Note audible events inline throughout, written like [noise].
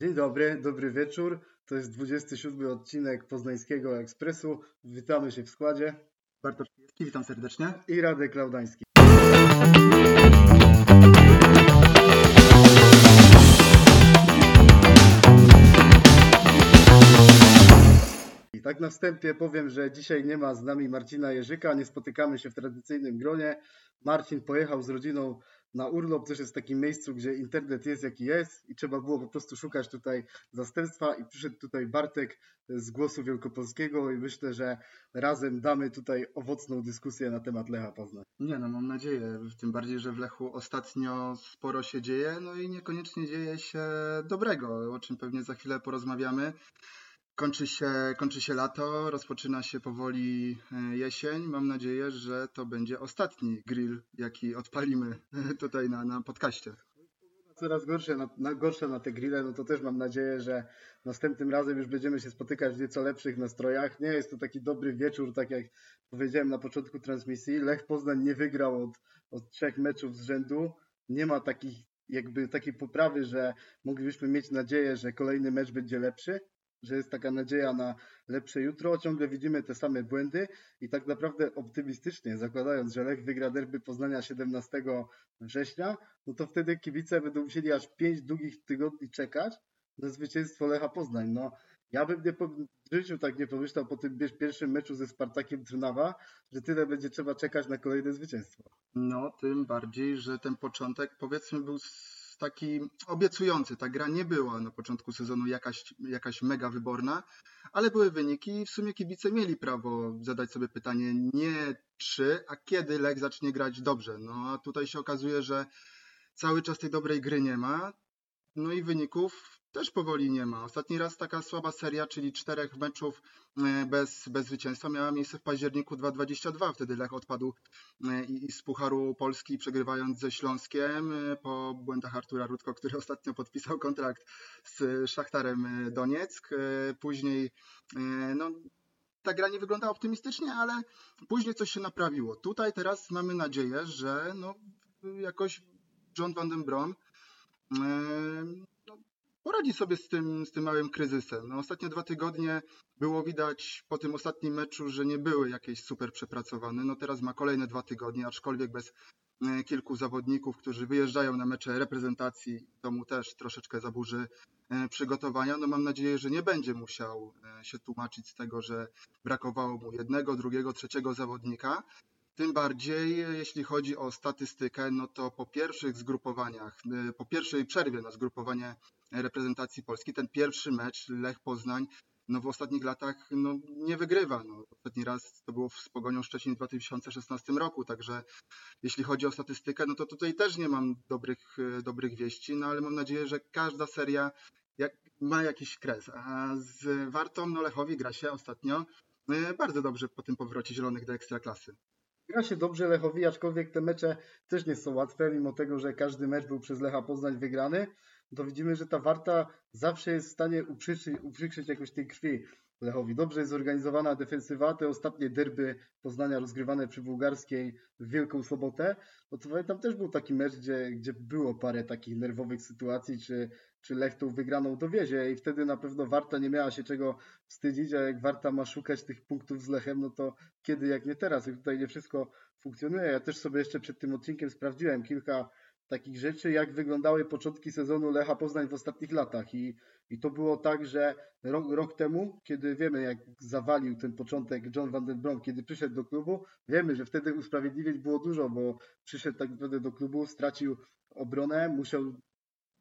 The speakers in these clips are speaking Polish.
Dzień dobry, dobry wieczór. To jest 27 odcinek Poznańskiego Ekspresu. Witamy się w składzie. Bartosz Kijewski, witam serdecznie. I Radek Klaudański. I tak na wstępie powiem, że dzisiaj nie ma z nami Marcina Jerzyka, nie spotykamy się w tradycyjnym gronie. Marcin pojechał z rodziną na urlop, też jest w takim miejscu, gdzie internet jest jaki jest i trzeba było po prostu szukać tutaj zastępstwa i przyszedł tutaj Bartek z Głosu Wielkopolskiego i myślę, że razem damy tutaj owocną dyskusję na temat Lecha Poznań. Nie no, mam nadzieję, tym bardziej, że w Lechu ostatnio sporo się dzieje, no i niekoniecznie dzieje się dobrego, o czym pewnie za chwilę porozmawiamy. Kończy się, kończy się lato, rozpoczyna się powoli e, jesień. Mam nadzieję, że to będzie ostatni grill, jaki odpalimy tutaj na, na podcaście. Coraz gorsze na, na, gorsze na te grille, no to też mam nadzieję, że następnym razem już będziemy się spotykać w nieco lepszych nastrojach. Nie jest to taki dobry wieczór, tak jak powiedziałem na początku transmisji. Lech Poznań nie wygrał od, od trzech meczów z rzędu. Nie ma takich, jakby takiej poprawy, że moglibyśmy mieć nadzieję, że kolejny mecz będzie lepszy że jest taka nadzieja na lepsze jutro. Ciągle widzimy te same błędy i tak naprawdę optymistycznie zakładając, że Lech wygra derby Poznania 17 września, no to wtedy kibice będą musieli aż 5 długich tygodni czekać na zwycięstwo Lecha Poznań. No, ja bym nie, w życiu tak nie pomyślał po tym pierwszym meczu ze Spartakiem Trnawa, że tyle będzie trzeba czekać na kolejne zwycięstwo. No, tym bardziej, że ten początek powiedzmy był taki obiecujący. Ta gra nie była na początku sezonu jakaś, jakaś mega wyborna, ale były wyniki i w sumie kibice mieli prawo zadać sobie pytanie nie czy, a kiedy Lech zacznie grać dobrze. No a tutaj się okazuje, że cały czas tej dobrej gry nie ma. No i wyników też powoli nie ma. Ostatni raz taka słaba seria, czyli czterech meczów e, bez, bez zwycięstwa, miała miejsce w październiku 2022. Wtedy Lech odpadł e, i z Pucharu Polski, przegrywając ze Śląskiem e, po błędach Artura Rudko, który [laughs] ostatnio podpisał kontrakt z Szachtarem Donieck. Później no, ta gra nie wygląda optymistycznie, ale później coś się naprawiło. Tutaj teraz mamy nadzieję, że no, jakoś John van den Brom poradzi sobie z tym, z tym małym kryzysem. No, ostatnie dwa tygodnie było widać po tym ostatnim meczu, że nie były jakieś super przepracowane. No teraz ma kolejne dwa tygodnie, aczkolwiek bez e, kilku zawodników, którzy wyjeżdżają na mecze reprezentacji, to mu też troszeczkę zaburzy e, przygotowania. No mam nadzieję, że nie będzie musiał e, się tłumaczyć z tego, że brakowało mu jednego, drugiego, trzeciego zawodnika. Tym bardziej, jeśli chodzi o statystykę, no to po pierwszych zgrupowaniach, po pierwszej przerwie na zgrupowanie reprezentacji Polski. Ten pierwszy mecz Lech Poznań no w ostatnich latach no, nie wygrywa. No, ostatni raz to było z Pogonią Szczecin w 2016 roku, także jeśli chodzi o statystykę, no to tutaj też nie mam dobrych, dobrych wieści, no ale mam nadzieję, że każda seria jak, ma jakiś kres. A z Wartą no Lechowi gra się ostatnio e, bardzo dobrze po tym powrocie Zielonych do Ekstraklasy. Gra się dobrze Lechowi, aczkolwiek te mecze też nie są łatwe, mimo tego, że każdy mecz był przez Lecha Poznań wygrany to widzimy, że ta Warta zawsze jest w stanie uprzykrzyć, uprzykrzyć jakoś tej krwi Lechowi. Dobrze jest zorganizowana defensywa. Te ostatnie derby Poznania rozgrywane przy Bułgarskiej w Wielką Sobotę, no to tam też był taki mecz, gdzie, gdzie było parę takich nerwowych sytuacji, czy, czy Lech tą wygraną dowiezie i wtedy na pewno Warta nie miała się czego wstydzić, a jak Warta ma szukać tych punktów z Lechem, no to kiedy jak nie teraz. I tutaj nie wszystko funkcjonuje. Ja też sobie jeszcze przed tym odcinkiem sprawdziłem kilka takich rzeczy, jak wyglądały początki sezonu Lecha Poznań w ostatnich latach. I, i to było tak, że rok, rok temu, kiedy wiemy, jak zawalił ten początek John Van Den Brom, kiedy przyszedł do klubu, wiemy, że wtedy usprawiedliwień było dużo, bo przyszedł tak naprawdę do klubu, stracił obronę, musiał,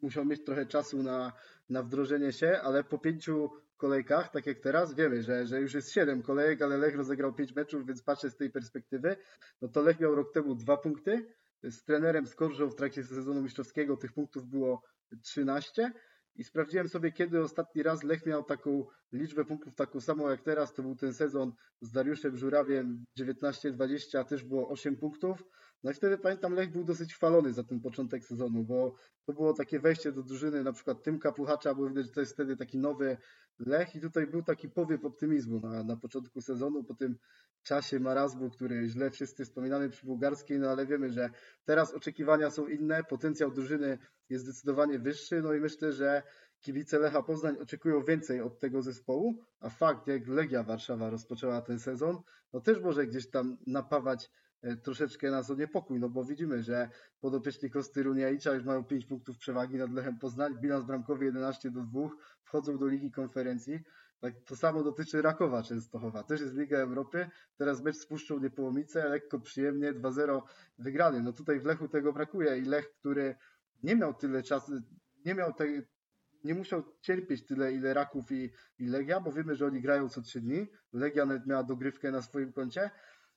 musiał mieć trochę czasu na, na wdrożenie się, ale po pięciu kolejkach, tak jak teraz, wiemy, że, że już jest siedem kolejek, ale Lech rozegrał pięć meczów, więc patrzę z tej perspektywy, no to Lech miał rok temu dwa punkty, z trenerem Skorżą w trakcie sezonu mistrzowskiego tych punktów było 13 i sprawdziłem sobie, kiedy ostatni raz Lech miał taką liczbę punktów taką samą jak teraz. To był ten sezon z Dariuszem Żurawiem 19-20, też było 8 punktów. No i wtedy pamiętam, Lech był dosyć chwalony za ten początek sezonu, bo to było takie wejście do drużyny, na przykład Tymka Puchacza, bo widać, że to jest wtedy taki nowy Lech i tutaj był taki powiew optymizmu na, na początku sezonu, po tym czasie marazmu, który źle wszyscy wspominamy przy bułgarskiej, no ale wiemy, że teraz oczekiwania są inne, potencjał drużyny jest zdecydowanie wyższy, no i myślę, że kibice Lecha Poznań oczekują więcej od tego zespołu, a fakt, jak Legia Warszawa rozpoczęła ten sezon, no też może gdzieś tam napawać troszeczkę nas o niepokój, no bo widzimy, że podopieczni Kosty Runiajicza już mają 5 punktów przewagi nad Lechem Poznań, bilans bramkowy 11 do 2, wchodzą do Ligi Konferencji. Tak, to samo dotyczy Rakowa Częstochowa. Też jest Liga Europy. Teraz mecz z Puszczą Niepołomice, lekko przyjemnie, 2-0 wygrany. No tutaj w Lechu tego brakuje i Lech, który nie miał tyle czasu, nie miał tej, nie musiał cierpieć tyle, ile Raków i, i Legia, bo wiemy, że oni grają co trzy dni. Legia nawet miała dogrywkę na swoim koncie,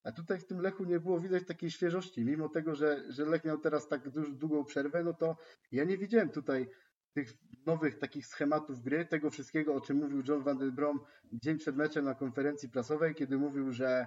a tutaj w tym Lechu nie było widać takiej świeżości. Mimo tego, że, że Lech miał teraz tak długą przerwę, no to ja nie widziałem tutaj tych nowych takich schematów gry, tego wszystkiego, o czym mówił John Van den Brom dzień przed meczem na konferencji prasowej, kiedy mówił, że,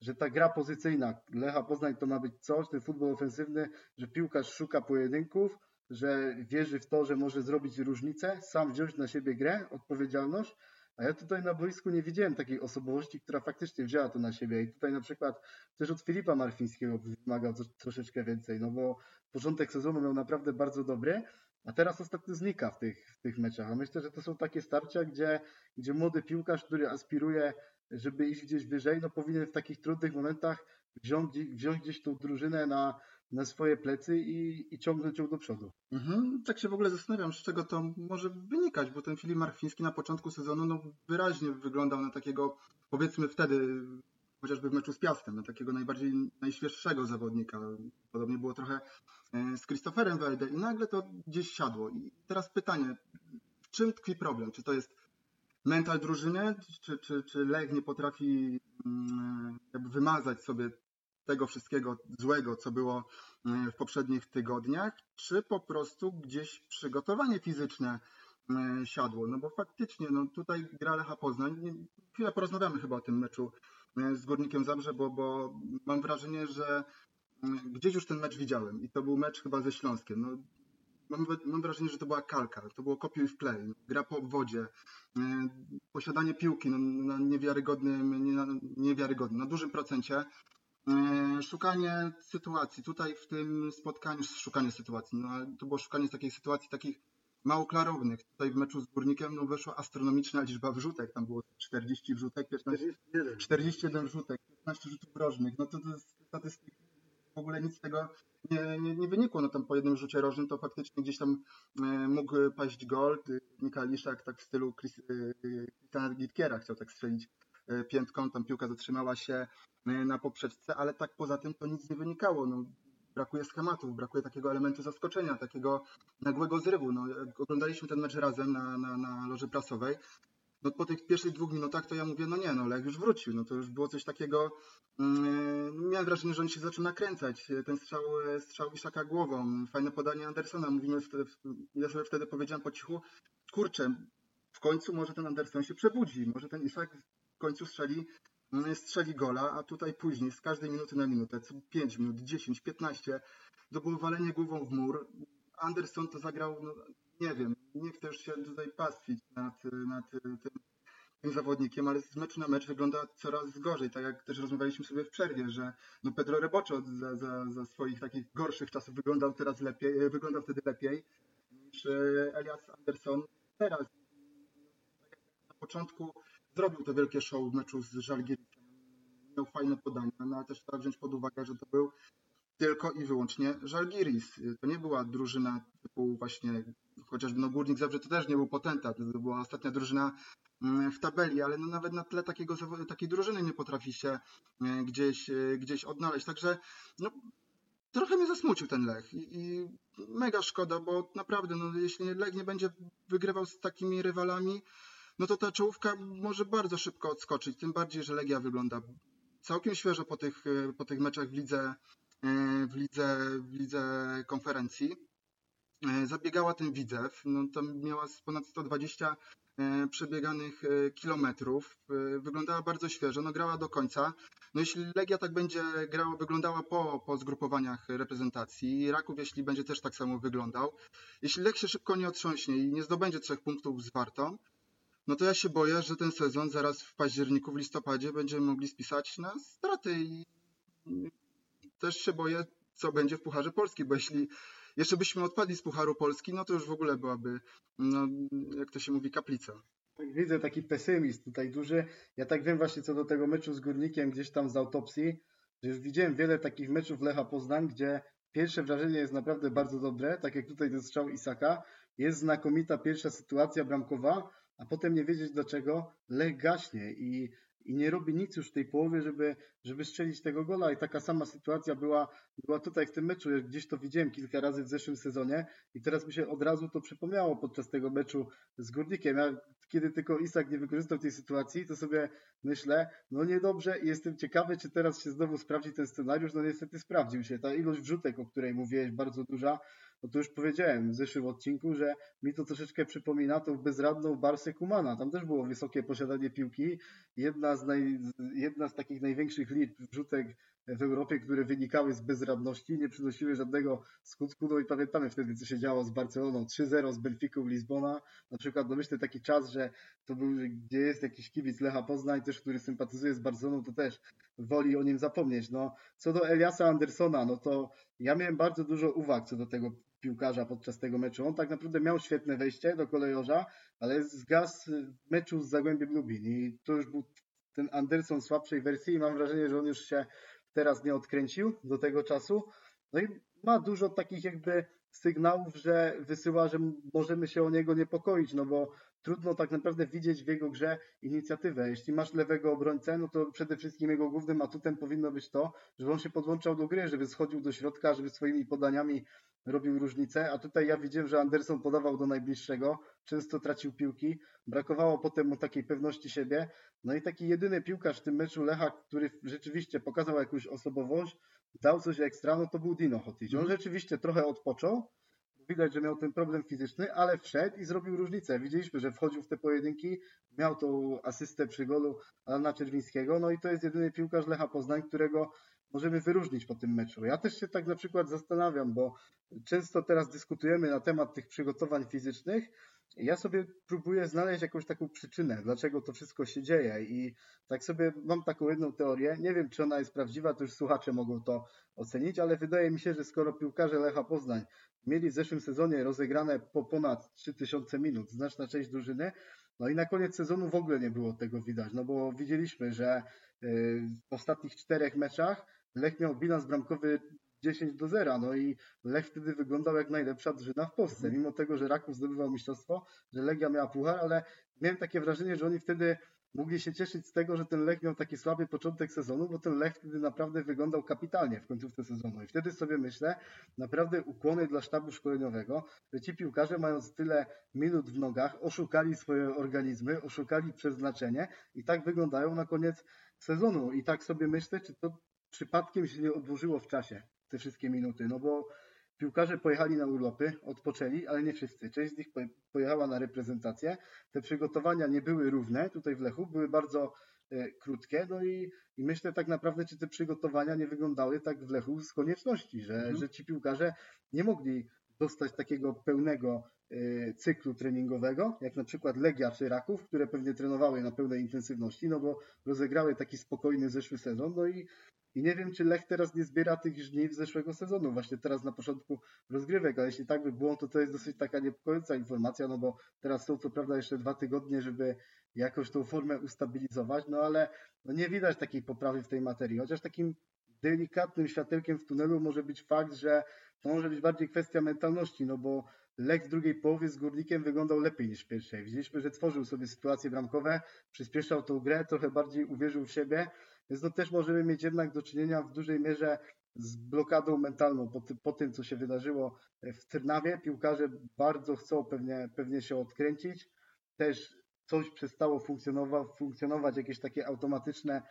że ta gra pozycyjna Lecha Poznań to ma być coś, ten futbol ofensywny, że piłkarz szuka pojedynków, że wierzy w to, że może zrobić różnicę, sam wziąć na siebie grę, odpowiedzialność, a ja tutaj na boisku nie widziałem takiej osobowości, która faktycznie wzięła to na siebie. I tutaj na przykład też od Filipa Marfińskiego wymagał troszeczkę więcej, no bo początek sezonu miał naprawdę bardzo dobry, a teraz ostatnio znika w tych, w tych meczach. A myślę, że to są takie starcia, gdzie, gdzie młody piłkarz, który aspiruje, żeby iść gdzieś wyżej, no powinien w takich trudnych momentach wziąć, wziąć gdzieś tą drużynę na, na swoje plecy i, i ciągnąć ją do przodu. Mhm, tak się w ogóle zastanawiam, z czego to może wynikać, bo ten Filip Marfiński na początku sezonu no, wyraźnie wyglądał na takiego, powiedzmy wtedy, chociażby w meczu z Piastem, na takiego najbardziej najświeższego zawodnika. Podobnie było trochę e, z Christopherem Welde i nagle to gdzieś siadło. I teraz pytanie, w czym tkwi problem? Czy to jest mental drużyny, czy, czy, czy Lech nie potrafi mm, jakby wymazać sobie tego wszystkiego złego, co było e, w poprzednich tygodniach, czy po prostu gdzieś przygotowanie fizyczne e, siadło. No bo faktycznie, no tutaj gra Lecha Poznań. Chwilę porozmawiamy chyba o tym meczu e, z Górnikiem Zabrze, bo, bo mam wrażenie, że gdzieś już ten mecz widziałem i to był mecz chyba ze Śląskiem. No, mam, mam wrażenie, że to była kalka, to było kopiuj w play, gra po obwodzie, posiadanie piłki no, na niewiarygodnym, nie, na, niewiarygodnym, na dużym procencie, szukanie sytuacji. Tutaj w tym spotkaniu, szukanie sytuacji, no ale to było szukanie takiej sytuacji takich mało klarownych. Tutaj w meczu z Górnikiem no, weszła astronomiczna liczba wrzutek. Tam było 40 wrzutek, 15, 41. 41 wrzutek, 15 rzutów rożnych. No to, to statystyki. W ogóle nic z tego nie, nie, nie wynikło. No tam po jednym rzucie rożnym to faktycznie gdzieś tam e, mógł paść gol. Nika Liszak tak w stylu Christiana e, Gitkiera chciał tak strzelić E, piętką, tam piłka zatrzymała się e, na poprzeczce, ale tak poza tym to nic nie wynikało. No, brakuje schematów, brakuje takiego elementu zaskoczenia, takiego nagłego zrywu. No, oglądaliśmy ten mecz razem na, na, na loży prasowej. No, po tych pierwszych dwóch minutach to ja mówię, no nie, no Lech już wrócił. No to już było coś takiego, mm, miałem wrażenie, że on się zaczął nakręcać. Ten strzał, strzał Iszaka głową, fajne podanie Andersona. Mówimy wtedy, ja sobie wtedy powiedziałem po cichu, kurczę, w końcu może ten Anderson się przebudzi, może ten Iszak w końcu strzeli, mm, strzeli gola, a tutaj później z każdej minuty na minutę, 5 minut, 10, 15, to było walenie głową w mur. Anderson to zagrał, no, nie wiem, nie chcę już się tutaj pastwić nad, nad tym, tym zawodnikiem, ale z meczu na mecz wygląda coraz gorzej, tak jak też rozmawialiśmy sobie w przerwie, że no Pedro Reboczo za, za, za swoich takich gorszych czasów wyglądał teraz lepiej, wyglądał wtedy lepiej niż e, Elias Anderson teraz. Na początku zrobił to wielkie show w meczu z Żalgirisem. Miał fajne podania, no ale też trzeba wziąć pod uwagę, że to był tylko i wyłącznie Żalgiris. To nie była drużyna typu właśnie, chociażby no Górnik Zabrze to też nie był potentat, to była ostatnia drużyna mm, w tabeli, ale no nawet na tle takiego, takiej drużyny nie potrafi się e, gdzieś, e, gdzieś odnaleźć. Także no, trochę mnie zasmucił ten Lech i, i mega szkoda, bo naprawdę, no, jeśli Lech nie będzie wygrywał z takimi rywalami, no to ta czołówka może bardzo szybko odskoczyć. Tym bardziej, że Legia wygląda całkiem świeżo po tych, po tych meczach w lidze, w lidze, w lidze konferencji. Zabiegała ten Widzew, no tam miała ponad 120 e, przebieganych e, kilometrów. E, wyglądała bardzo świeżo, no grała do końca. No jeśli Legia tak będzie grała, wyglądała po, po zgrupowaniach reprezentacji, Raków jeśli będzie też tak samo wyglądał, jeśli Lech się szybko nie otrząśnie i nie zdobędzie trzech punktów z Wartą, no to ja się boję, że ten sezon zaraz w październiku, w listopadzie będziemy mogli spisać na straty i też się boję, co będzie w Pucharze Polski, bo jeśli jeszcze byśmy odpadli z Pucharu Polski, no to już w ogóle byłaby, no, jak to się mówi, kaplica. Tak widzę taki pesymizm tutaj duży. Ja tak wiem właśnie co do tego meczu z Górnikiem gdzieś tam z autopsji, że już widziałem wiele takich meczów Lecha Poznań, gdzie pierwsze wrażenie jest naprawdę bardzo dobre, tak jak tutaj ten strzał Isaka. Jest znakomita pierwsza sytuacja bramkowa, a potem nie wiedzieć dlaczego Lech gaśnie i i nie robi nic już w tej połowie, żeby, żeby strzelić tego gola. I taka sama sytuacja była, była tutaj w tym meczu. Ja gdzieś to widziałem kilka razy w zeszłym sezonie i teraz mi się od razu to przypomniało podczas tego meczu z Górnikiem. Ja, kiedy tylko Isak nie wykorzystał tej sytuacji, to sobie myślę, no niedobrze i jestem ciekawy, czy teraz się znowu sprawdzi ten scenariusz. No niestety sprawdził się. Ta ilość wrzutek, o której mówiłeś, bardzo duża, no to już powiedziałem w zeszłym odcinku, że mi to troszeczkę przypomina tą bezradną Barsę Kumana. Tam też było wysokie posiadanie piłki. Jedna z, naj, jedna z takich największych liczb wrzutek w Europie, które wynikały z bezradności, nie przynosiły żadnego skutku. No i pamiętamy wtedy, co się działo z Barceloną. 3-0 z Benficą Lizbona. Na przykład, no myślę taki czas, że to był, gdzie jest jakiś kibic Lecha Poznań też, który sympatyzuje z Barceloną, to też woli o nim zapomnieć. No, co do Eliasa Andersona, no to ja miałem bardzo dużo uwag co do tego piłkarza podczas tego meczu. On tak naprawdę miał świetne wejście do kolejorza, ale zgasł w meczu z Zagłębiem Lubin i to już był ten Anderson słabszej wersji i mam wrażenie, że on już się teraz nie odkręcił do tego czasu. No i ma dużo takich jakby sygnałów, że wysyła, że możemy się o niego niepokoić, no bo trudno tak naprawdę widzieć w jego grze inicjatywę. Jeśli masz lewego obrońcę, no to przede wszystkim jego głównym atutem powinno być to, żeby on się podłączał do gry, żeby schodził do środka, żeby swoimi podaniami robił różnicę, a tutaj ja widziałem, że Anderson podawał do najbliższego, często tracił piłki, brakowało potem mu takiej pewności siebie, no i taki jedyny piłkarz w tym meczu Lecha, który rzeczywiście pokazał jakąś osobowość, dał coś ekstra, no to był Dino Hotić. On mhm. rzeczywiście trochę odpoczął, widać, że miał ten problem fizyczny, ale wszedł i zrobił różnicę. Widzieliśmy, że wchodził w te pojedynki, miał tą asystę przy golu Alana Czerwińskiego, no i to jest jedyny piłkarz Lecha Poznań, którego możemy wyróżnić po tym meczu. Ja też się tak na przykład zastanawiam, bo często teraz dyskutujemy na temat tych przygotowań fizycznych. Ja sobie próbuję znaleźć jakąś taką przyczynę, dlaczego to wszystko się dzieje i tak sobie mam taką jedną teorię. Nie wiem, czy ona jest prawdziwa, to już słuchacze mogą to ocenić, ale wydaje mi się, że skoro piłkarze Lecha Poznań mieli w zeszłym sezonie rozegrane po ponad 3000 minut, znaczna część drużyny, no i na koniec sezonu w ogóle nie było tego widać, no bo widzieliśmy, że y, w ostatnich czterech meczach Lech miał bilans bramkowy 10 do 0, no i Lech wtedy wyglądał jak najlepsza drużyna w Polsce, mimo tego, że Raków zdobywał mistrzostwo, że Legia miała puchar, ale miałem takie wrażenie, że oni wtedy mogli się cieszyć z tego, że ten Lech miał taki słaby początek sezonu, bo ten Lech wtedy naprawdę wyglądał kapitalnie w końcówce sezonu. I wtedy sobie myślę, naprawdę ukłony dla sztabu szkoleniowego, że ci piłkarze mając tyle minut w nogach, oszukali swoje organizmy, oszukali przeznaczenie i tak wyglądają na koniec sezonu. I tak sobie myślę, czy to przypadkiem się nie odłożyło w czasie, te wszystkie minuty, no bo piłkarze pojechali na urlopy, odpoczęli, ale nie wszyscy. Część z nich pojechała na reprezentację. Te przygotowania nie były równe tutaj w Lechu, były bardzo e, krótkie, no i, i, myślę tak naprawdę, czy te przygotowania nie wyglądały tak w Lechu z konieczności, że, mhm. że ci piłkarze nie mogli dostać takiego pełnego e, cyklu treningowego, jak na przykład Legia czy Raków, które pewnie trenowały na pełnej intensywności, no bo rozegrały taki spokojny zeszły sezon, no i i nie wiem, czy Lech teraz nie zbiera tych żniw zeszłego sezonu, właśnie teraz na początku rozgrywek, ale jeśli tak by było, to to jest dosyć taka niepokojąca informacja, no bo teraz są co prawda jeszcze dwa tygodnie, żeby jakoś tą formę ustabilizować, no ale no nie widać takiej poprawy w tej materii, chociaż takim delikatnym światełkiem w tunelu może być fakt, że to może być bardziej kwestia mentalności, no bo Lech w drugiej połowie z Górnikiem wyglądał lepiej niż w pierwszej. Widzieliśmy, że tworzył sobie sytuacje bramkowe, przyspieszał tą grę, trochę bardziej uwierzył w siebie, więc no też możemy mieć jednak do czynienia w dużej mierze z blokadą mentalną po, ty, po tym, co się wydarzyło w Trnawie. Piłkarze bardzo chcą pewnie, pewnie się odkręcić. Też coś przestało funkcjonować, funkcjonować, jakieś takie automatyczne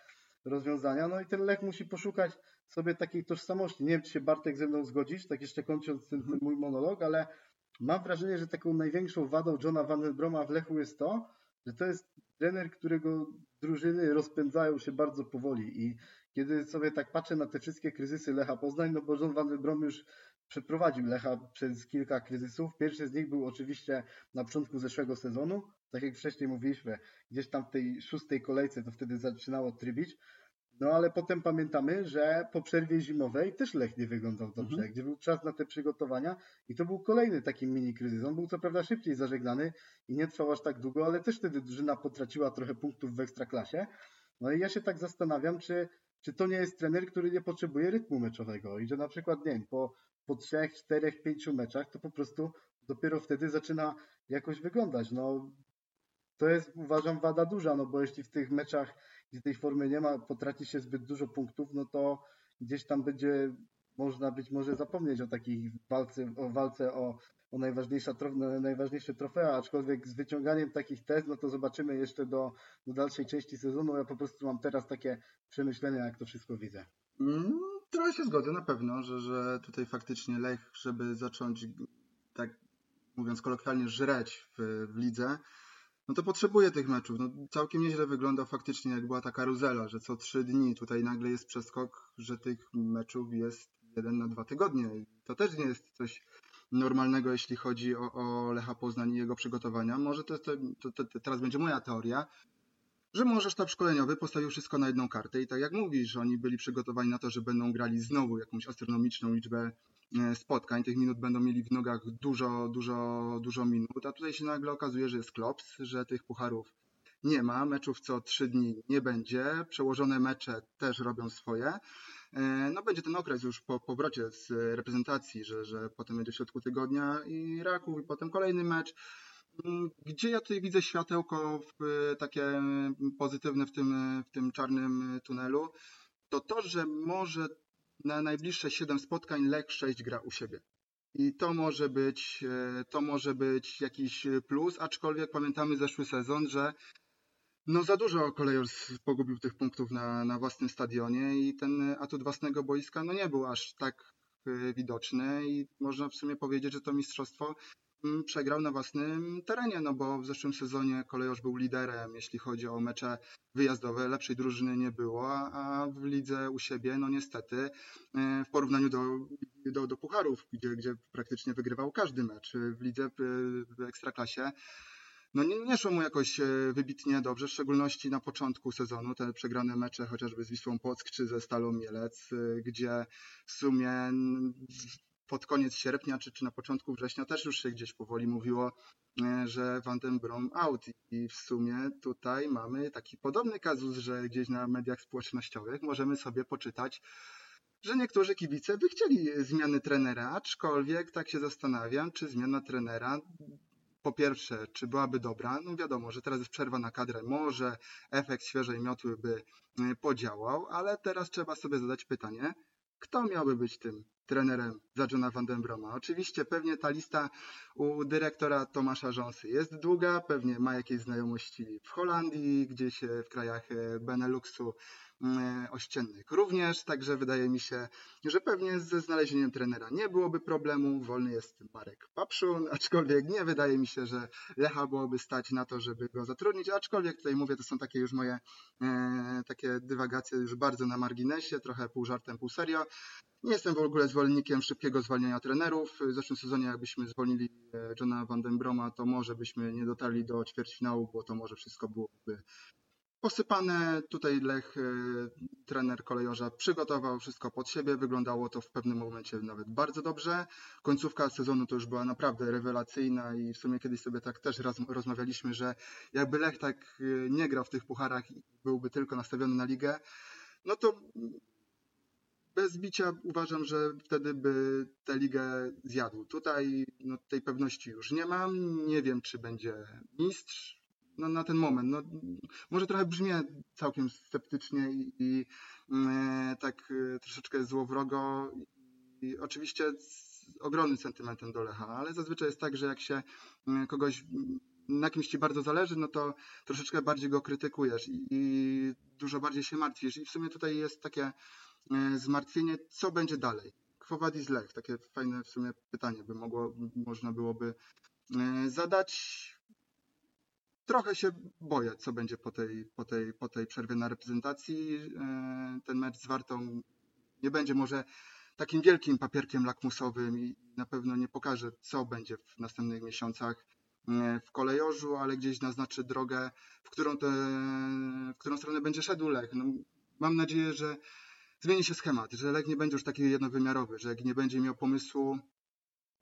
rozwiązania. No i ten Lech musi poszukać sobie takiej tożsamości. Nie wiem, czy się Bartek ze mną zgodzisz, tak jeszcze kończąc ten, ten mój monolog, ale mam wrażenie, że taką największą wadą Johna Van Broma w Lechu jest to, że to jest trener, którego drużyny rozpędzają się bardzo powoli i kiedy sobie tak patrzę na te wszystkie kryzysy Lecha Poznań, no bo John Van Brom już przeprowadził Lecha przez kilka kryzysów. Pierwszy z nich był oczywiście na początku zeszłego sezonu, tak jak wcześniej mówiliśmy, gdzieś tam w tej szóstej kolejce to wtedy zaczynało trybić. No ale potem pamiętamy, że po przerwie zimowej też Lech nie wyglądał dobrze, mhm. gdzie był czas na te przygotowania i to był kolejny taki mini kryzys. On był co prawda szybciej zażegnany i nie trwał aż tak długo, ale też wtedy drużyna potraciła trochę punktów w ekstraklasie. No i ja się tak zastanawiam, czy, czy to nie jest trener, który nie potrzebuje rytmu meczowego i że na przykład, nie wiem, po, po trzech, czterech, pięciu meczach to po prostu dopiero wtedy zaczyna jakoś wyglądać. No, to jest uważam wada duża, no bo jeśli w tych meczach, gdzie tej formy nie ma, potraci się zbyt dużo punktów, no to gdzieś tam będzie można być może zapomnieć o takiej walce, o walce o, o najważniejsze, najważniejsze trofea, aczkolwiek z wyciąganiem takich tez, no to zobaczymy jeszcze do, do dalszej części sezonu. Ja po prostu mam teraz takie przemyślenia, jak to wszystko widzę. Mm, trochę się zgodzę na pewno, że, że tutaj faktycznie Lech, żeby zacząć tak mówiąc kolokwialnie, żreć w, w lidze, no to potrzebuje tych meczów. No, całkiem nieźle wygląda faktycznie, jak była ta karuzela, że co trzy dni tutaj nagle jest przeskok, że tych meczów jest jeden na dwa tygodnie. I to też nie jest coś normalnego, jeśli chodzi o, o Lecha Poznań i jego przygotowania. Może to, to, to, to, teraz będzie moja teoria, że może sztab szkoleniowy postawił wszystko na jedną kartę i tak jak mówisz, oni byli przygotowani na to, że będą grali znowu jakąś astronomiczną liczbę spotkań. Tych minut będą mieli w nogach dużo, dużo, dużo minut, a tutaj się nagle okazuje, że jest klops, że tych pucharów nie ma, meczów co trzy dni nie będzie, przełożone mecze też robią swoje. E, no będzie ten okres już po powrocie z reprezentacji, że, że potem będzie w środku tygodnia i Raków i potem kolejny mecz. Mm, gdzie ja tutaj widzę światełko w, takie pozytywne w tym, w tym czarnym tunelu, to to, że może na najbliższe 7 spotkań Lech 6 gra u siebie. I to może być, e, to może być jakiś plus, aczkolwiek pamiętamy zeszły sezon, że no za dużo kolejor pogubił tych punktów na, na własnym stadionie i ten atut własnego boiska no nie był aż tak e, widoczny i można w sumie powiedzieć, że to mistrzostwo przegrał na własnym terenie, no bo w zeszłym sezonie Kolejorz był liderem, jeśli chodzi o mecze wyjazdowe, lepszej drużyny nie było, a w lidze u siebie, no niestety, e, w porównaniu do, do, do pucharów, gdzie, gdzie praktycznie wygrywał każdy mecz, w lidze w Ekstraklasie, no nie, nie szło mu jakoś e, wybitnie dobrze, w szczególności na początku sezonu, te przegrane mecze chociażby z Wisłą Płock czy ze Stalą Mielec, e, gdzie w sumie pod koniec sierpnia czy, czy na początku września też już się gdzieś powoli mówiło, e, że Van den Brom out. I w sumie tutaj mamy taki podobny kazus, że gdzieś na mediach społecznościowych możemy sobie poczytać, że niektórzy kibice by chcieli zmiany trenera, aczkolwiek tak się zastanawiam, czy zmiana trenera po pierwsze, czy byłaby dobra? No wiadomo, że teraz jest przerwa na kadrę, może efekt świeżej miotły by e, podziałał, ale teraz trzeba sobie zadać pytanie, kto miałby być tym trenerem za Johna Van Den Broma. Oczywiście pewnie ta lista u dyrektora Tomasza Rząsy jest długa, pewnie ma jakieś znajomości w Holandii, gdzieś w krajach e, Beneluxu e, ościennych również, także wydaje mi się, że pewnie ze znalezieniem trenera nie byłoby problemu. Wolny jest Marek Papszun, [laughs] aczkolwiek nie wydaje mi się, że Lecha byłoby stać na to, żeby go zatrudnić, aczkolwiek tutaj mówię, to są takie już moje e, takie dywagacje już bardzo na marginesie, trochę pół żartem, pół serio. Nie jestem w ogóle zwolennikiem szybkiego zwalniania trenerów. W zeszłym sezonie jakbyśmy zwolnili e, Johna Van Den Broma, to może byśmy nie dotarli do ćwierćfinału, bo to może wszystko byłoby posypane. Tutaj Lech, e, trener kolejorza, przygotował wszystko pod siebie. Wyglądało to w pewnym momencie nawet bardzo dobrze. Końcówka sezonu to już była naprawdę rewelacyjna i w sumie kiedyś sobie tak też rozmawialiśmy, że jakby Lech tak e, nie grał w tych pucharach i byłby tylko nastawiony na ligę, no to bez bicia uważam, że wtedy by tę ligę zjadł. Tutaj no, tej pewności już nie mam. Nie wiem, czy będzie mistrz. No, na ten moment. No, może trochę brzmię całkiem sceptycznie i, i e, tak e, troszeczkę złowrogo. I oczywiście z ogromnym sentymentem do Lecha, ale zazwyczaj jest tak, że jak się e, kogoś na kimś ci bardzo zależy, no to troszeczkę bardziej go krytykujesz i, i dużo bardziej się martwisz. I w sumie tutaj jest takie E, zmartwienie, co będzie dalej. Howadis Lech? Takie fajne w sumie pytanie by mogło, można byłoby e, zadać. Trochę się boję, co będzie po tej, po tej, po tej przerwie na reprezentacji. E, ten mecz z Wartą nie będzie może takim wielkim papierkiem lakmusowym i na pewno nie pokaże, co będzie w następnych miesiącach w kolejorzu, ale gdzieś naznaczy drogę, w którą, te, w którą stronę będzie szedł Lech. No, mam nadzieję, że zmieni się schemat, że Lech nie będzie już taki jednowymiarowy, że nie będzie miał pomysłu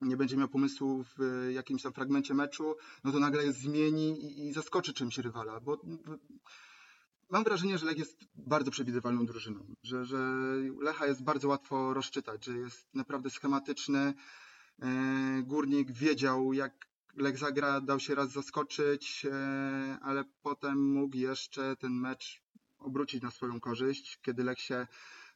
nie będzie miał pomysłu w jakimś tam fragmencie meczu, no to nagle zmieni i, i zaskoczy czymś rywala, bo mam wrażenie, że Lech jest bardzo przewidywalną drużyną, że, że Lecha jest bardzo łatwo rozczytać, że jest naprawdę schematyczny. E, Górnik wiedział, jak Lech zagra, dał się raz zaskoczyć, e, ale potem mógł jeszcze ten mecz obrócić na swoją korzyść, kiedy Lech się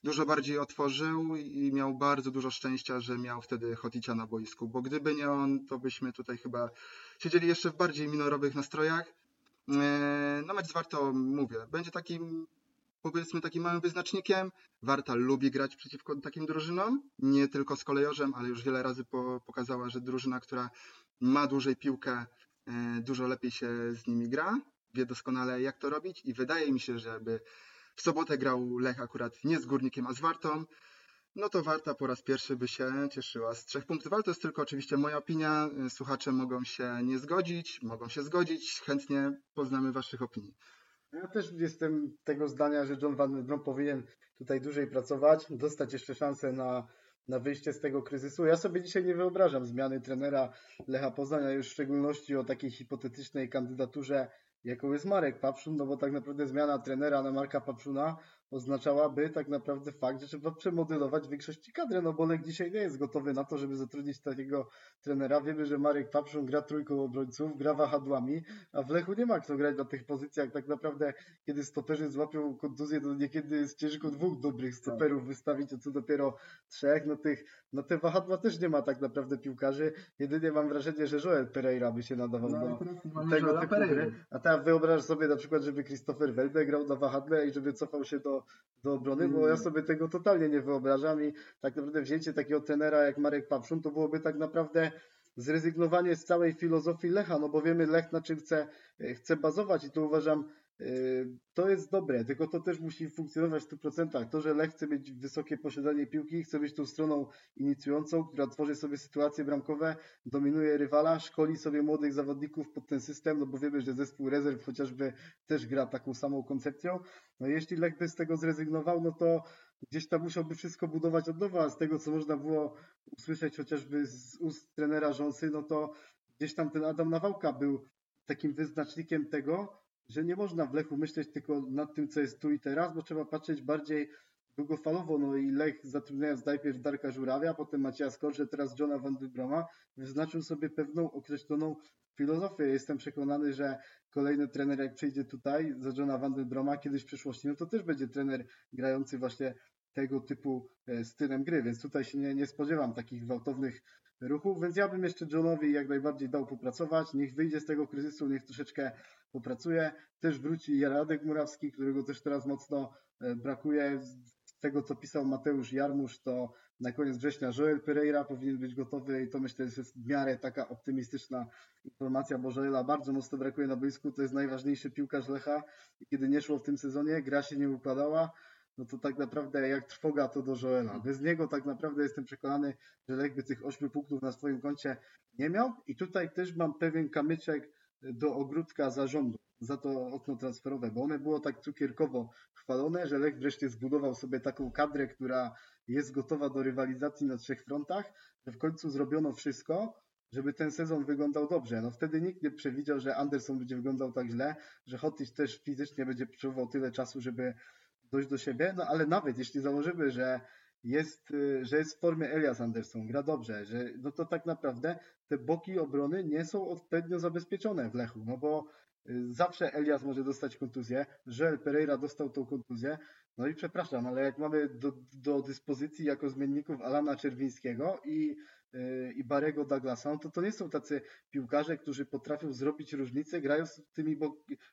dużo bardziej otworzył i miał bardzo dużo szczęścia, że miał wtedy Hoticia na boisku, bo gdyby nie on, to byśmy tutaj chyba siedzieli jeszcze w bardziej minorowych nastrojach. E, no mecz z Warto, mówię, będzie takim powiedzmy takim małym wyznacznikiem. Warta lubi grać przeciwko takim drużynom, nie tylko z kolejorzem, ale już wiele razy po, pokazała, że drużyna, która ma dłużej piłkę, e, dużo lepiej się z nimi gra, wie doskonale jak to robić i wydaje mi się, że aby w sobotę grał Lech akurat nie z Górnikiem, a z Wartą, no to Warta po raz pierwszy by się cieszyła z trzech punktów, ale to jest tylko oczywiście moja opinia. Słuchacze mogą się nie zgodzić, mogą się zgodzić. Chętnie poznamy Waszych opinii. Ja też jestem tego zdania, że John Van powinien tutaj dłużej pracować, dostać jeszcze szansę na, na wyjście z tego kryzysu. Ja sobie dzisiaj nie wyobrażam zmiany trenera Lecha Poznania, już w szczególności o takiej hipotetycznej kandydaturze, jaką jest Marek Papszun, no bo tak naprawdę zmiana trenera na Marka Papszuna oznaczałaby tak naprawdę fakt, że trzeba przemodelować większości kadry, no bo Lech dzisiaj nie jest gotowy na to, żeby zatrudnić takiego trenera. Wiemy, że Marek Papszun gra trójką obrońców, gra wahadłami, a w Lechu nie ma kto grać na tych pozycjach. Tak naprawdę, kiedy stoperzy złapią kontuzję, to niekiedy jest ciężko dwóch dobrych stoperów wystawić, a co dopiero trzech. No, tych, no te wahadła też nie ma tak naprawdę piłkarzy. Jedynie mam wrażenie, że Joel Pereira by się nadawał no, do tego typu gry. A teraz wyobraź sobie na przykład, żeby Christopher Welde grał na wahadle i żeby cofał się do do, obrony, bo ja mm. sobie tego totalnie nie wyobrażam i tak naprawdę wzięcie takiego tenera jak Marek Papszun to byłoby tak naprawdę zrezygnowanie z całej filozofii Lecha, no bo wiemy Lech na czym chce, chce bazować i to uważam to jest dobre, tylko to też musi funkcjonować w 100%. To, że Lech chce mieć wysokie posiadanie piłki, chce być tą stroną inicjującą, która tworzy sobie sytuacje bramkowe, dominuje rywala, szkoli sobie młodych zawodników pod ten system, no bo wiemy, że zespół rezerw chociażby też gra taką samą koncepcją. No jeśli Lech by z tego zrezygnował, no to gdzieś tam musiałby wszystko budować od nowa. Z tego, co można było usłyszeć chociażby z ust trenera Rząsy, no to gdzieś tam ten Adam Nawałka był takim wyznacznikiem tego, że nie można w Lechu myśleć tylko nad tym, co jest tu i teraz, bo trzeba patrzeć bardziej długofalowo. No i Lech zatrudniając najpierw Darka Żurawia, potem Macieja Skorże, teraz Johna Van Broma, wyznaczył sobie pewną określoną filozofię. Jestem przekonany, że kolejny trener jak przyjdzie tutaj za Johna Van Broma kiedyś w przyszłości, no to też będzie trener grający właśnie tego typu e, stylem gry, więc tutaj się nie, nie spodziewam takich gwałtownych ruchów, więc ja bym jeszcze Johnowi jak najbardziej dał popracować, niech wyjdzie z tego kryzysu, niech troszeczkę popracuje, też wróci Radek Murawski, którego też teraz mocno e, brakuje, z tego co pisał Mateusz Jarmusz, to na koniec września Joel Pereira powinien być gotowy i to myślę, że jest w miarę taka optymistyczna informacja, bo Joela bardzo mocno brakuje na boisku, to jest najważniejszy piłkarz Lecha kiedy nie szło w tym sezonie, gra się nie układała, no to tak naprawdę jak trwoga to do Joela. Bez niego tak naprawdę jestem przekonany, że Lech by tych 8 punktów na swoim koncie nie miał. I tutaj też mam pewien kamyczek do ogródka zarządu za to okno transferowe, bo one było tak cukierkowo chwalone, że Lech wreszcie zbudował sobie taką kadrę, która jest gotowa do rywalizacji na trzech frontach, że w końcu zrobiono wszystko, żeby ten sezon wyglądał dobrze. No wtedy nikt nie przewidział, że Anderson będzie wyglądał tak źle, że Hotić też fizycznie będzie potrzebował tyle czasu, żeby dojść do siebie, no ale nawet jeśli założymy, że jest, y, że jest w formie Elias Anderson, gra dobrze, że, no to tak naprawdę te boki obrony nie są odpowiednio zabezpieczone w Lechu, no bo y, zawsze Elias może dostać kontuzję, Żel Pereira dostał tą kontuzję, no i przepraszam, ale jak mamy do, do dyspozycji jako zmienników Alana Czerwińskiego i i Barego Douglasa, no to to nie są tacy piłkarze, którzy potrafią zrobić różnicę grając tymi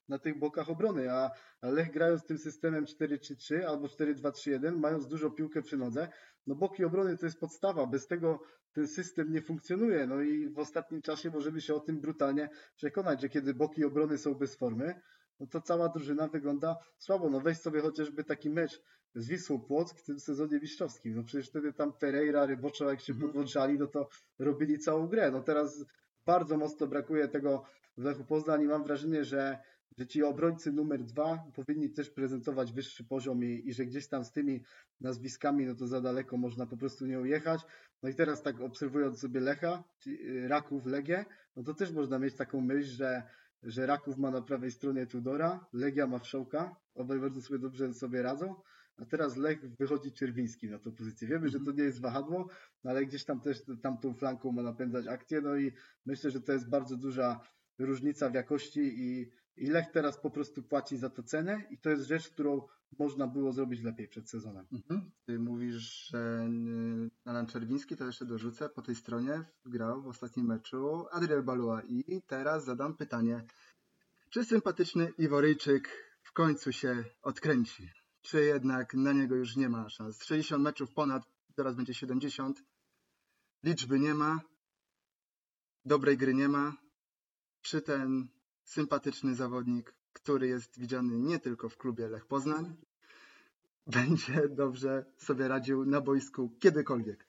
na tych bokach obrony, a Lech grając tym systemem 4-3-3 albo 4-2-3-1, mając dużo piłkę przy nodze, no boki obrony to jest podstawa, bez tego ten system nie funkcjonuje. No i w ostatnim czasie możemy się o tym brutalnie przekonać, że kiedy boki obrony są bez formy, no to cała drużyna wygląda słabo. No weź sobie chociażby taki mecz z Wisłą Płock w tym sezonie mistrzowskim. No przecież wtedy tam Pereira, Ryboczo, jak się mhm. podłączali, no to robili całą grę. No teraz bardzo mocno brakuje tego w Lechu Poznań i mam wrażenie, że, że ci obrońcy numer dwa powinni też prezentować wyższy poziom i, i że gdzieś tam z tymi nazwiskami, no to za daleko można po prostu nie ujechać. No i teraz tak obserwując sobie Lecha, y, Raków, Legię, no to też można mieć taką myśl, że że Raków ma na prawej stronie Tudora, Legia ma Wszołka, obaj bardzo sobie dobrze sobie radzą, a teraz Lech wychodzi Czerwiński na tę pozycję. Wiemy, że to nie jest wahadło, no ale gdzieś tam też tamtą flanką ma napędzać akcję, no i myślę, że to jest bardzo duża różnica w jakości i, i Lech teraz po prostu płaci za to cenę i to jest rzecz, którą można było zrobić lepiej przed sezonem. Mhm. Ty mówisz, że y, Alan Czerwiński, to jeszcze dorzucę, po tej stronie grał w ostatnim meczu Adriel Balua i teraz zadam pytanie, czy sympatyczny Iworyjczyk w końcu się odkręci? Czy jednak na niego już nie ma szans? 60 meczów ponad, teraz będzie 70. Liczby nie ma, dobrej gry nie ma. Czy ten sympatyczny zawodnik, który jest widziany nie tylko w klubie Lech Poznań, będzie dobrze sobie radził na boisku kiedykolwiek.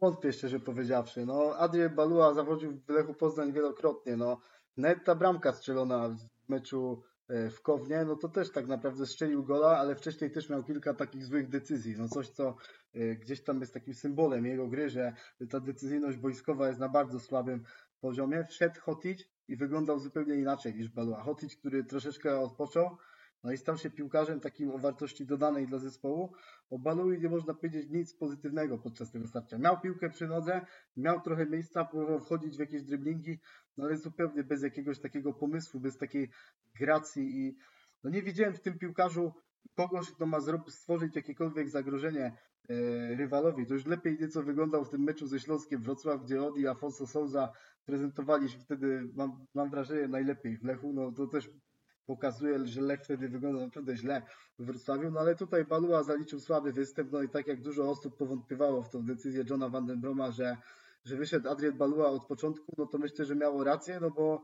Wątpię szczerze powiedziawszy. No, Adrian Balua zawodził w Lechu Poznań wielokrotnie. No, nawet ta bramka strzelona w meczu e, w Kownie, no to też tak naprawdę strzelił gola, ale wcześniej też miał kilka takich złych decyzji. No coś, co e, gdzieś tam jest takim symbolem jego gry, że ta decyzyjność boiskowa jest na bardzo słabym poziomie. Wszedł Hotić i wyglądał zupełnie inaczej niż Balua. Hotić, który troszeczkę odpoczął, no i stał się piłkarzem takim o wartości dodanej dla zespołu. O Balui nie można powiedzieć nic pozytywnego podczas tego starcia. Miał piłkę przy nodze, miał trochę miejsca, próbował wchodzić w jakieś driblingi, no ale zupełnie bez jakiegoś takiego pomysłu, bez takiej gracji i no nie widziałem w tym piłkarzu kogoś, kto ma stworzyć jakiekolwiek zagrożenie e, rywalowi. To już lepiej nieco wyglądał w tym meczu ze Śląskiem Wrocław, gdzie Odi i Afonso Souza prezentowali się wtedy, mam, mam wrażenie, najlepiej w Lechu. No to też pokazuje, że Lech wtedy wygląda naprawdę źle w Wrocławiu, no ale tutaj Balua zaliczył słaby występ, no i tak jak dużo osób powątpiewało w tą decyzję Johna Vandenbroma, że, że wyszedł Adrian Balua od początku, no to myślę, że miało rację, no bo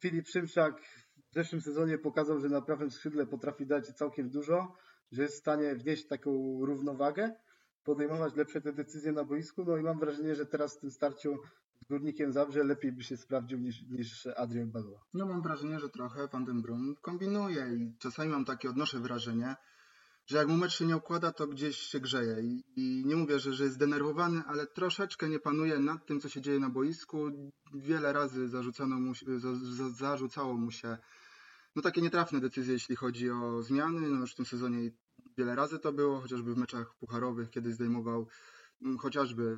Filip Szymczak w zeszłym sezonie pokazał, że na prawym skrzydle potrafi dać całkiem dużo, że jest w stanie wnieść taką równowagę, podejmować lepsze te decyzje na boisku, no i mam wrażenie, że teraz w tym starciu Górnikiem Zabrze lepiej by się sprawdził niż, niż Adrian Balua. No mam wrażenie, że trochę Van den Brum kombinuje i czasami mam takie, odnoszę wrażenie, że jak mu mecz się nie układa, to gdzieś się grzeje I, i, nie mówię, że, że jest zdenerwowany, ale troszeczkę nie panuje nad tym, co się dzieje na boisku. Wiele razy zarzucano mu, za, za, zarzucało mu się no takie nietrafne decyzje, jeśli chodzi o zmiany. No już w tym sezonie wiele razy to było, chociażby w meczach pucharowych, kiedy zdejmował Mm, chociażby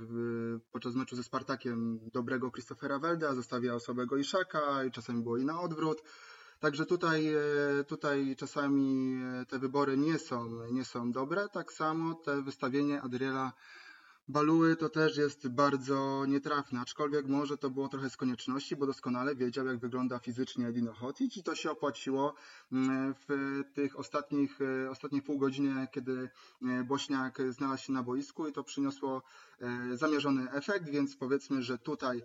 podczas meczu ze Spartakiem dobrego Christophera Welda, zostawiał słabego Iszaka i czasami było i na odwrót. Także tutaj, e, tutaj czasami e, te wybory nie są, nie są dobre. Tak samo te wystawienie Adriela Baluły to też jest bardzo nietrafne, aczkolwiek może to było trochę z konieczności, bo doskonale wiedział, jak wygląda fizycznie Dino Hotic i to się opłaciło mm, w tych ostatnich, e, ostatniej pół godziny, kiedy e, Bośniak znalazł się na boisku i to przyniosło e, zamierzony efekt, więc powiedzmy, że tutaj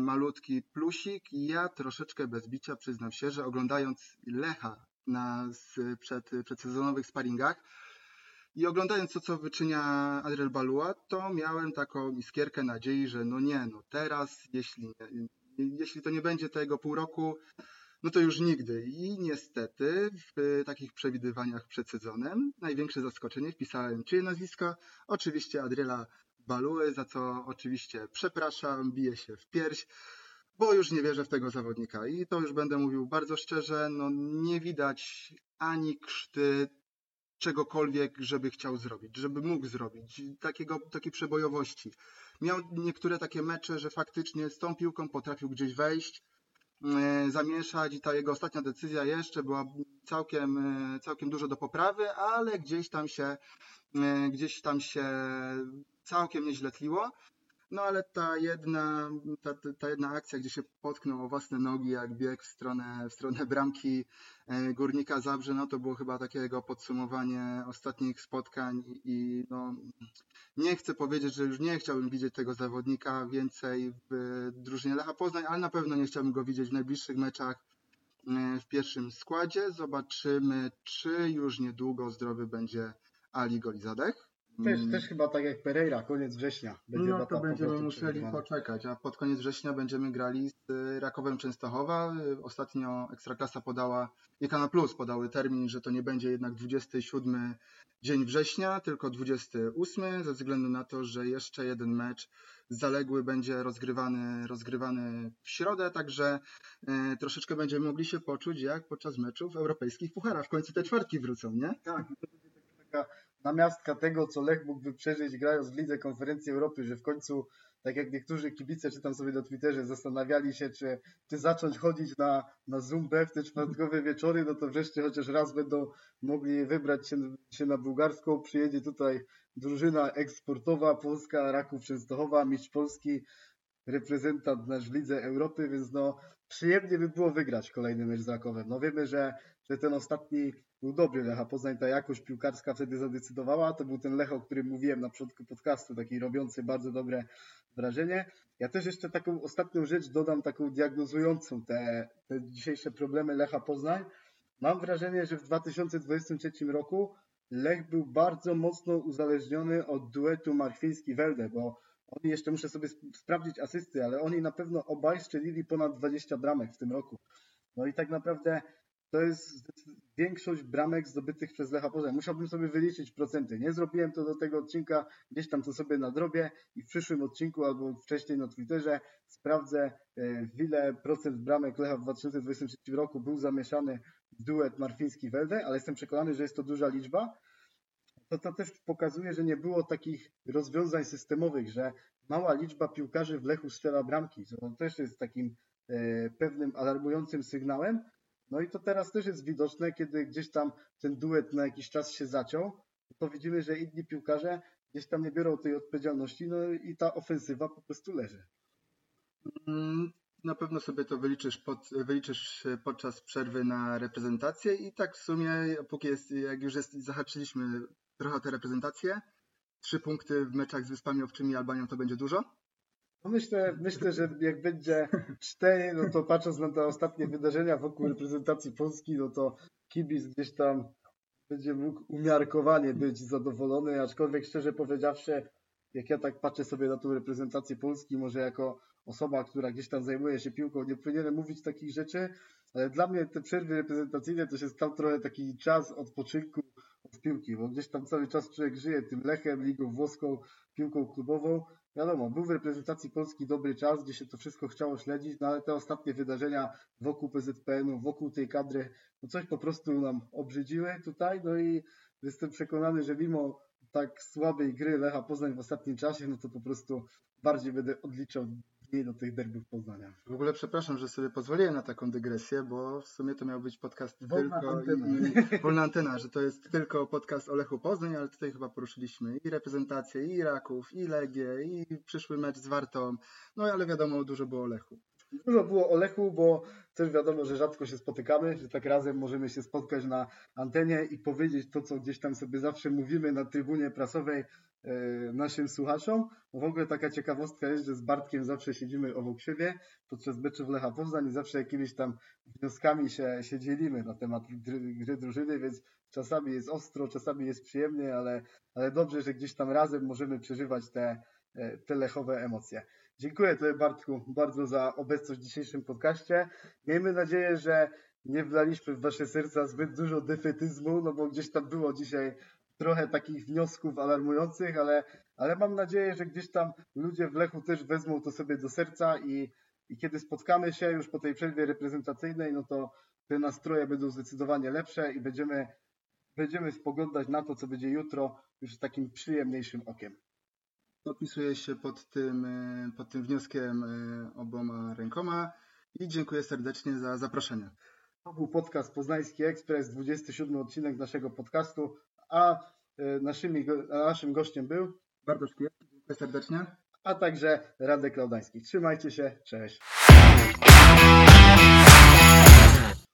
malutki plusik. Ja troszeczkę bez bicia przyznam się, że oglądając Lecha na przed, przedsezonowych sparingach, i oglądając to, co wyczynia Adriel Balua, to miałem taką iskierkę nadziei, że no nie, no teraz, jeśli, jeśli to nie będzie tego pół roku, no to już nigdy. I niestety w takich przewidywaniach przed sezonem największe zaskoczenie wpisałem czyje nazwisko? Oczywiście Adriela Baluły, za co oczywiście przepraszam, biję się w pierś, bo już nie wierzę w tego zawodnika. I to już będę mówił bardzo szczerze, no nie widać ani krzty czegokolwiek, żeby chciał zrobić, żeby mógł zrobić, takiego, takiej przebojowości. Miał niektóre takie mecze, że faktycznie z tą piłką potrafił gdzieś wejść, e, zamieszać i ta jego ostatnia decyzja jeszcze była całkiem, e, całkiem dużo do poprawy, ale gdzieś tam się, e, gdzieś tam się całkiem nieźle tliło. No ale ta jedna, ta, ta jedna akcja, gdzie się potknął o własne nogi, jak biegł w stronę, w stronę bramki e, Górnika Zabrze, no to było chyba takiego podsumowanie ostatnich spotkań i no, nie chcę powiedzieć, że już nie chciałbym widzieć tego zawodnika więcej w drużynie Lecha Poznań, ale na pewno nie chciałbym go widzieć w najbliższych meczach e, w pierwszym składzie. Zobaczymy, czy już niedługo zdrowy będzie Ali Golizadech. Też, też chyba tak jak Pereira, koniec września. Będzie no to będziemy musieli poczekać, a pod koniec września będziemy grali z y, Rakowem Częstochowa. Y, ostatnio Ekstraklasa podała, i Kana Plus podały termin, że to nie będzie jednak 27 dzień września, tylko 28, ze względu na to, że jeszcze jeden mecz zaległy będzie rozgrywany, rozgrywany w środę, także y, troszeczkę będziemy mogli się poczuć jak podczas meczów europejskich pucharach. W końcu te czwartki wrócą, nie? Tak, to taka namiastka tego, co Lech mógłby przeżyć grając w Lidze Konferencji Europy, że w końcu, tak jak niektórzy kibice, czytam sobie na Twitterze, zastanawiali się, czy, czy zacząć chodzić na, na Zumbę w te czwartkowe wieczory, no to wreszcie chociaż raz będą mogli wybrać się, się na bułgarską. Przyjedzie tutaj drużyna eksportowa, Polska, Raków Częstochowa, mistrz Polski, reprezentant nasz w Lidze Europy, więc no przyjemnie by było wygrać kolejny mecz z Rakowem. No wiemy, że, że ten ostatni był dobry Lecha Poznań, ta jakość piłkarska wtedy zadecydowała, to był ten Lech, o którym mówiłem na początku podcastu, taki robiący bardzo dobre wrażenie. Ja też jeszcze taką ostatnią rzecz dodam, taką diagnozującą te, te dzisiejsze problemy Lecha Poznań. Mam wrażenie, że w 2023 roku Lech był bardzo mocno uzależniony od duetu Marchwiński-Welde, bo oni jeszcze muszę sobie sprawdzić asysty, ale oni na pewno obaj strzelili ponad 20 bramek w tym roku. No i tak naprawdę to jest większość bramek zdobytych przez Lecha Poznań. Musiałbym sobie wyliczyć procenty. Nie zrobiłem to do tego odcinka, gdzieś tam to sobie nadrobię i w przyszłym odcinku albo wcześniej na Twitterze sprawdzę, e, w ile procent bramek Lecha w 2023 roku był zamieszany w duet Marfiński-Welde, ale jestem przekonany, że jest to duża liczba. To, to też pokazuje, że nie było takich rozwiązań systemowych, że mała liczba piłkarzy w Lechu strzela bramki. To też jest takim e, pewnym alarmującym sygnałem, no i to teraz też jest widoczne, kiedy gdzieś tam ten duet na jakiś czas się zaciął, to widzimy, że inni piłkarze gdzieś tam nie biorą tej odpowiedzialności, no i ta ofensywa po prostu leży. Mm, na pewno sobie to wyliczysz, pod, wyliczysz podczas przerwy na reprezentację i tak w sumie, póki jest, jak już jest, zahaczyliśmy trochę o te reprezentacje, trzy punkty w meczach z Wyspami Owczymi i Albanią to będzie dużo? No myślę, myślę, że jak będzie cztery, no to patrząc na te ostatnie wydarzenia wokół reprezentacji Polski, no to kibic gdzieś tam będzie mógł umiarkowanie być zadowolony, aczkolwiek szczerze powiedziawszy, jak ja tak patrzę sobie na tą reprezentację Polski, może jako osoba, która gdzieś tam zajmuje się piłką, nie powinienem mówić takich rzeczy, ale dla mnie te przerwy reprezentacyjne to się stał trochę taki czas odpoczynku od piłki, bo gdzieś tam cały czas człowiek żyje tym Lechem, ligą włoską, piłką klubową, wiadomo, był w reprezentacji Polski dobry czas, gdzie się to wszystko chciało śledzić, no ale te ostatnie wydarzenia wokół PZPN-u, wokół tej kadry, no coś po prostu nam obrzydziły tutaj, no i jestem przekonany, że mimo tak słabej gry Lecha Poznań w ostatnim czasie, no to po prostu bardziej będę odliczał mniej do tych derbów Poznania. W ogóle przepraszam, że sobie pozwoliłem na taką dygresję, bo w sumie to miał być podcast Wolna tylko antena. I, wolna antena, że to jest tylko podcast o Lechu Poznań, ale tutaj chyba poruszyliśmy i reprezentację, i Raków, i Legię, i przyszły mecz z Wartą, no ale wiadomo, dużo było o Lechu. Dużo było o Lechu, bo też wiadomo, że rzadko się spotykamy, że tak razem możemy się spotkać na antenie i powiedzieć to, co gdzieś tam sobie zawsze mówimy na trybunie prasowej naszym słuchaczom. W ogóle taka ciekawostka jest, że z Bartkiem zawsze siedzimy obok siebie podczas meczów Lecha Poznań i zawsze jakimiś tam wnioskami się, się dzielimy na temat gry, gry drużyny, więc czasami jest ostro, czasami jest przyjemnie, ale, ale dobrze, że gdzieś tam razem możemy przeżywać te, e, te lechowe emocje. Dziękuję Tobie Bartku bardzo za obecność w dzisiejszym podcaście. Miejmy nadzieję, że nie wlaliśmy w Wasze serca zbyt dużo defetyzmu, no bo gdzieś tam było dzisiaj trochę takich wniosków alarmujących, ale, ale mam nadzieję, że gdzieś tam ludzie w Lechu też wezmą to sobie do serca i, i kiedy spotkamy się już po tej przerwie reprezentacyjnej, no to te nastroje będą zdecydowanie lepsze i będziemy, będziemy spoglądać na to, co będzie jutro już takim przyjemniejszym okiem. Podpisuję się pod tym, e, pod tym wnioskiem e, oboma rękoma i dziękuję serdecznie za zaproszenie. To był podcast Poznański Ekspres, 27 odcinek naszego podcastu, a, e, naszymi, naszym gościem był Bartosz Kijewski, dziękuję serdecznie. a także Radek Laudański. Trzymajcie się, cześć.